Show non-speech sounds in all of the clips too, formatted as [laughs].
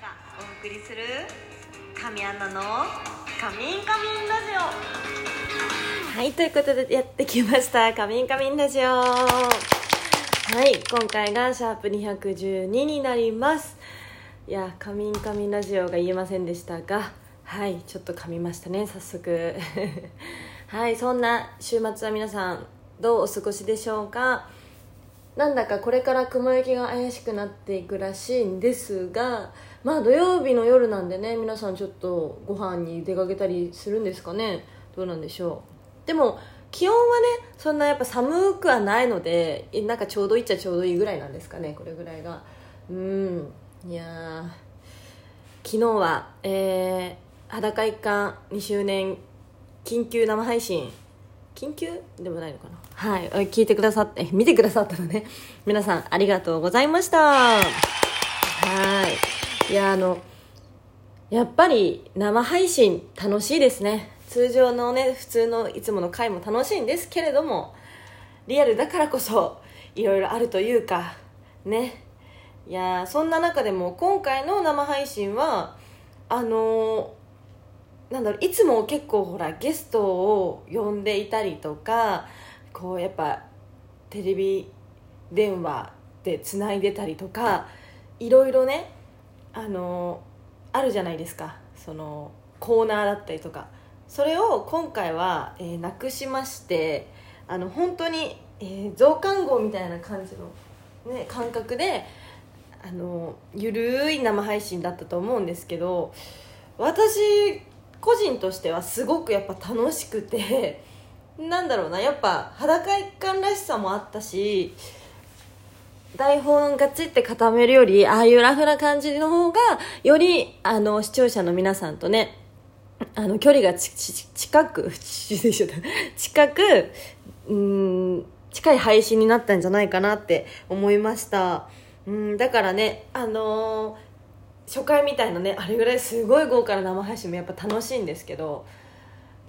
がお送りする神アナの「カミンカミンラジオ」はいということでやってきました「カミンカミンラジオ」はい今回がシャープ212になります。いや「カミンカミンラジオ」が言えませんでしたがはいちょっと噛みましたね早速。[laughs] はいそんな週末は皆さんどうお過ごしでしょうか。なんだかこれから雲行きが怪しくなっていくらしいんですがまあ土曜日の夜なんでね皆さんちょっとご飯に出かけたりするんですかね。どうなんでしょう。でも気温はねそんなやっぱ寒くはないのでなんかちょうどいいっちゃちょうどいいぐらいなんですかねこれぐらいが。うん。いや昨日はえー、裸一貫2周年緊急生配信。緊急？でもないのかな。はい聞いてくださって [laughs] 見てくださったのね。皆さんありがとうございました。はい。いやあのやっぱり生配信楽しいですね。通常のね普通のいつもの回も楽しいんですけれどもリアルだからこそいろいろあるというかね。いやそんな中でも今回の生配信はあのなんだろういつも結構ほらゲストを呼んでいたりとかこうやっぱテレビ電話でつないでたりとかいろいろねあのあるじゃないですか。そのコーナーだったりとか。それを今回は、えー、なくしましてあの本当に、えー、増刊号みたいな感じの、ね、感覚であのゆるい生配信だったと思うんですけど私個人としてはすごくやっぱ楽しくてなんだろうな。やっぱ裸一貫らしさもあったし台本がついて固めるよりああいうラフな感じの方がよりあの視聴者の皆さんとねあの距離が近く [laughs] 近くうん近い配信になったんじゃないかなって思いました。うんだからねあのー初回みたいなねあれぐらいすごい豪華な生配信もやっぱ楽しいんですけど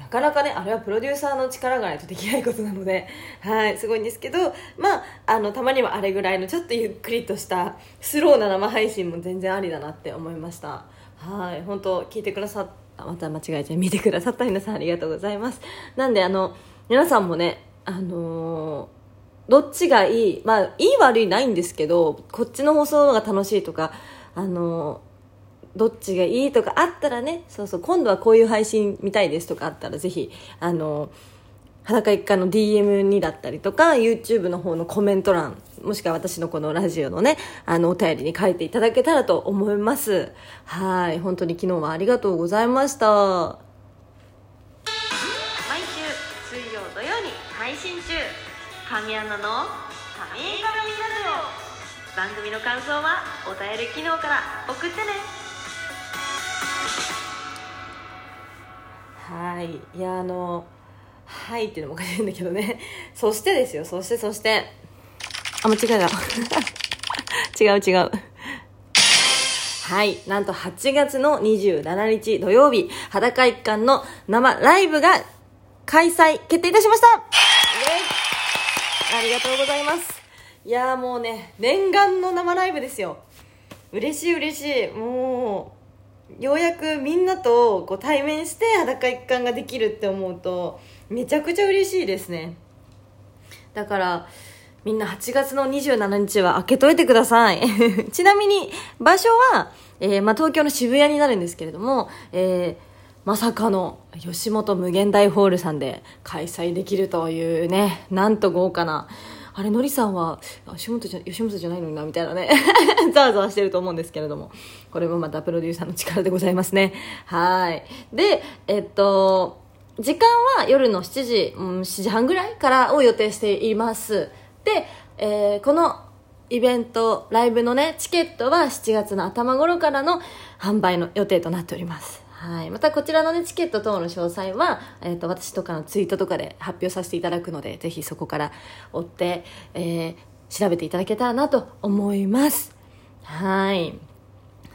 なかなかねあれはプロデューサーの力がないとできないことなので [laughs] はいすごいんですけどまああのたまにはあれぐらいのちょっとゆっくりとしたスローな生配信も全然ありだなって思いました。はい本当聞いてくださったまた間違えちゃ見てくださった皆さんありがとうございます。なんであの皆さんもねあのーどっちがいい？まあいい悪いないんですけどこっちの放送が楽しいとかあのどっちがいいとかあったらねそうそう今度はこういう配信見たいですとかあったらぜひあの裸一家の DM にだったりとか YouTube の方のコメント欄もしくは私のこのラジオのねあのお便りに書いていただけたらと思います。はい本当に昨日はありがとうございました。毎週水曜土曜に配信中。神アナの「神ラジオ」番組の感想はお便り機能から送ってね。はい。いやあのはいっていうのもおかしいんだけどね。[laughs] そしてですよそしてそして。あ間違えた。[laughs] 違う違う。はい。なんと8月の27日土曜日裸一貫の生ライブが開催決定いたしました。イエイ。ありがとうございます。いやもうね念願の生ライブですよ。嬉しい嬉しい。もうようやくみんなとこう対面して裸一貫ができるって思うとめちゃくちゃ嬉しいですね。だからみんな8月の27日は開けといてください。[laughs] ちなみに場所は、えー、まあ、東京の渋谷になるんですけれども、えー、まさかの吉本無限大ホールさんで開催できるというねなんと豪華なあれのりさんは吉本じゃ吉本じゃないのになみたいなね。[laughs] ざわざわしてると思うんですけれども。これもまたプロデューサーの力でございますね。はい。でえっと時間は夜の7時、うん、7時半ぐらいからを予定しています。で、えー、このイベントライブのねチケットは7月の頭頃からの販売の予定となっております。はい、またこちらの、ね、チケット等の詳細は、えーと、私とかのツイートとかで発表させていただくのでぜひそこから追って、えー、調べていただけたらなと思います。はい。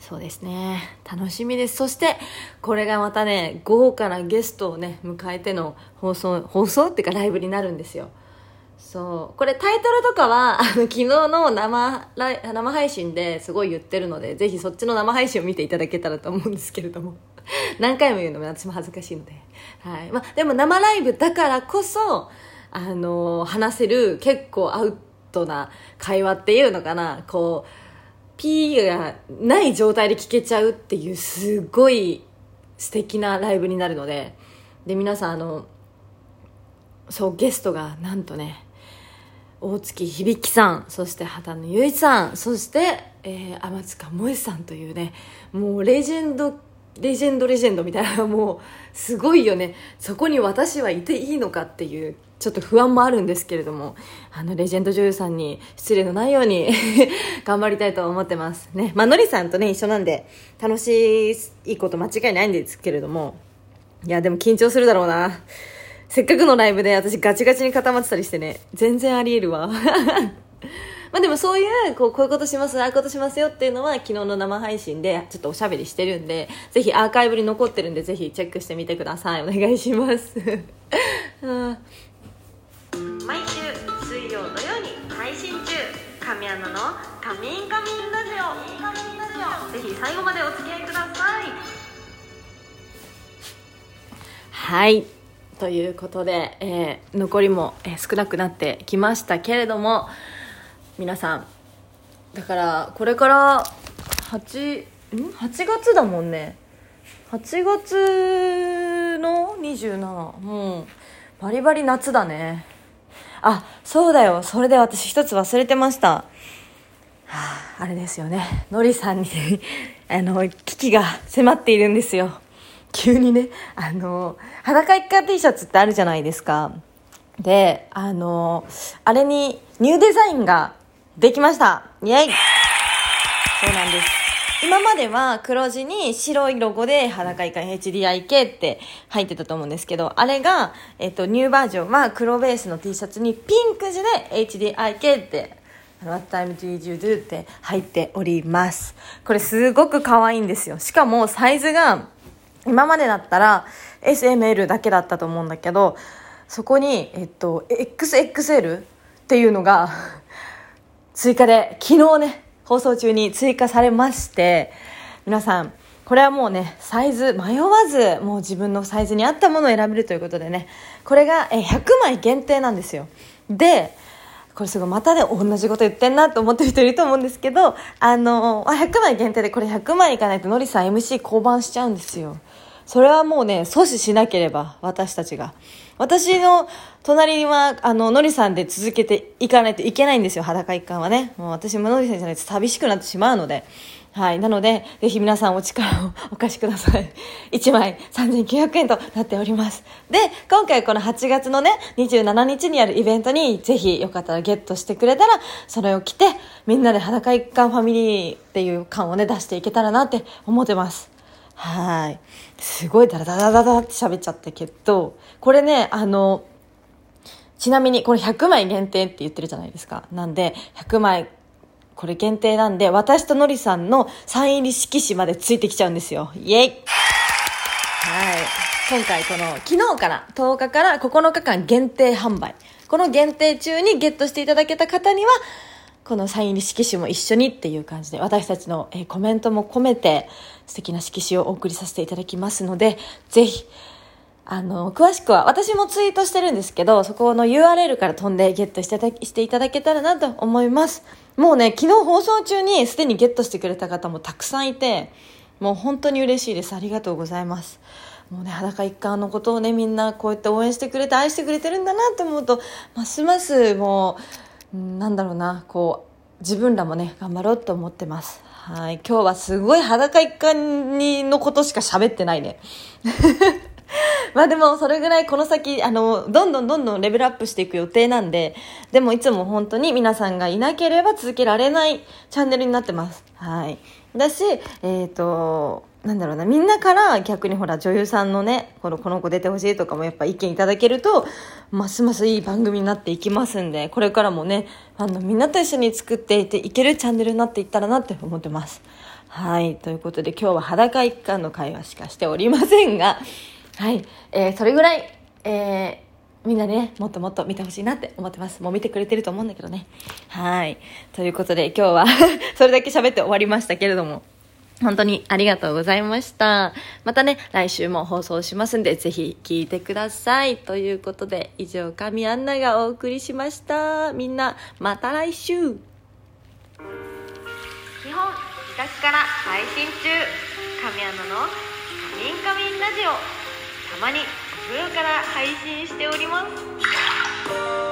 そうですね。楽しみです。そしてこれがまたね豪華なゲストをね迎えての放送放送？っていうかライブになるんですよ。そう。これタイトルとかはあの昨日の生生配信ですごい言ってるのでぜひそっちの生配信を見ていただけたらと思うんですけれども。[laughs] 何回も言うのも私も恥ずかしいので、はい。ま、でも生ライブだからこそあの話せる結構アウトな会話っていうのかな。こう P がない状態で聞けちゃうっていうすごい素敵なライブになるので。で皆さんあのそうゲストがなんとね大月響さんそして畑野由衣さんそして、えー、天塚萌さんというねもうレジェンドレジェンドレジェンドみたいなもうすごいよね。そこに私はいていいのかっていうちょっと不安もあるんですけれどもあのレジェンド女優さんに失礼のないように [laughs] 頑張りたいと思ってます。ね。まあのりさんとね一緒なんで楽しいこと間違いないんですけれどもいやでも緊張するだろうな。せっかくのライブで私ガチガチに固まってたりしてね、全然あり得るわ。まあでもそういう、こう、こういうことします、ああいうことしますよっていうのは昨日の生配信でちょっとおしゃべりしてるんで、ぜひアーカイブに残ってるんで、ぜひチェックしてみてください。お願いします。[laughs] 毎週水曜土曜に配信中、神アナのカミンカミンラジオ。ぜひ最後までお付き合いください。はい。ということで、えー、残りも、えー、少なくなってきましたけれども皆さん。だからこれから 8, ん？8月だもんね。8月の27もうバリバリ夏だね。あそうだよ。それで私一つ忘れてました。はあ、あれですよね。のりさんに [laughs] あの危機が迫っているんですよ。急にね、あの、裸一貫 T シャツってあるじゃないですか。で、あの、あれにニューデザインができました。イェイそうなんです。今までは黒地に白いロゴで裸いか HDIK って入ってたと思うんですけど、あれが、えっと、ニューバージョンは黒ベースの T シャツにピンク地で HDIK って What time did you do? って入っております。これすごく可愛いんですよ。しかもサイズが今までだったら SML だけだったと思うんだけどそこに、えっと、XXL っていうのが追加で昨日ね放送中に追加されまして皆さんこれはもうねサイズ迷わずもう自分のサイズに合ったものを選べるということでねこれが100枚限定なんですよ。でこれすごいまたね同じこと言ってんなと思ってる人いると思うんですけどあの100枚限定でこれ100枚いかないとのりさん MC 降板しちゃうんですよ。それはもうね、阻止しなければ、私たちが。私の隣には、あの、のりさんで続けていかないといけないんですよ、裸一貫はね。もう私ものりさんじゃないと寂しくなってしまうので。はい。なので、ぜひ皆さんお力をお貸しください。1枚3900円となっております。で、今回この8月のね、27日にあるイベントに、ぜひよかったらゲットしてくれたら、それを着て、みんなで裸一貫ファミリーっていう感をね、出していけたらなって思ってます。はい。すごいダラダラダラって喋っちゃったけど、これね、あの、ちなみにこれ100枚限定って言ってるじゃないですか。なんで、100枚、これ限定なんで、私とのりさんのサイン入り色紙までついてきちゃうんですよ。イェイはい。今回この、昨日から10日から9日間限定販売。この限定中にゲットしていただけた方には、このサイン入り色紙も一緒にっていう感じで私たちの、コメントも込めて素敵な色紙をお送りさせていただきますのでぜひあの詳しくは私もツイートしてるんですけどそこの URL から飛んでゲットしてしていただけたらなと思います。もうね昨日放送中にすでにゲットしてくれた方もたくさんいてもう本当に嬉しいです。ありがとうございます。もうね裸一貫のことをねみんなこうやって応援してくれて愛してくれてるんだなと思うとますますもうなんだろうなこう自分らもね頑張ろうと思ってます。はい。今日はすごい裸一貫にのことしか喋ってないね。[laughs] まあでもそれぐらいこの先あのどんどんどんどんレベルアップしていく予定なんででもいつも本当に皆さんがいなければ続けられないチャンネルになってます。はい。だしえっ、ー、となんだろうなみんなから逆にほら女優さんのねこのこの子出てほしいとかもやっぱ意見いただけるとますますいい番組になっていきますんでこれからもねあのみんなと一緒に作っていていけるチャンネルになっていったらなって思ってます。はいということで今日は裸一貫の会話しかしておりませんがはい、えー、それぐらい、えーみんなねもっともっと見てほしいなって思ってます。もう見てくれてると思うんだけどね。はいということで今日は [laughs] それだけ喋って終わりましたけれども。本当にありがとうございました。またね来週も放送しますんでぜひ聞いてください。ということで以上神アンナがお送りしました。みんなまた来週。基本自宅から配信中。神アンナの「カミンカミンラジオ」たまにお風から配信しております。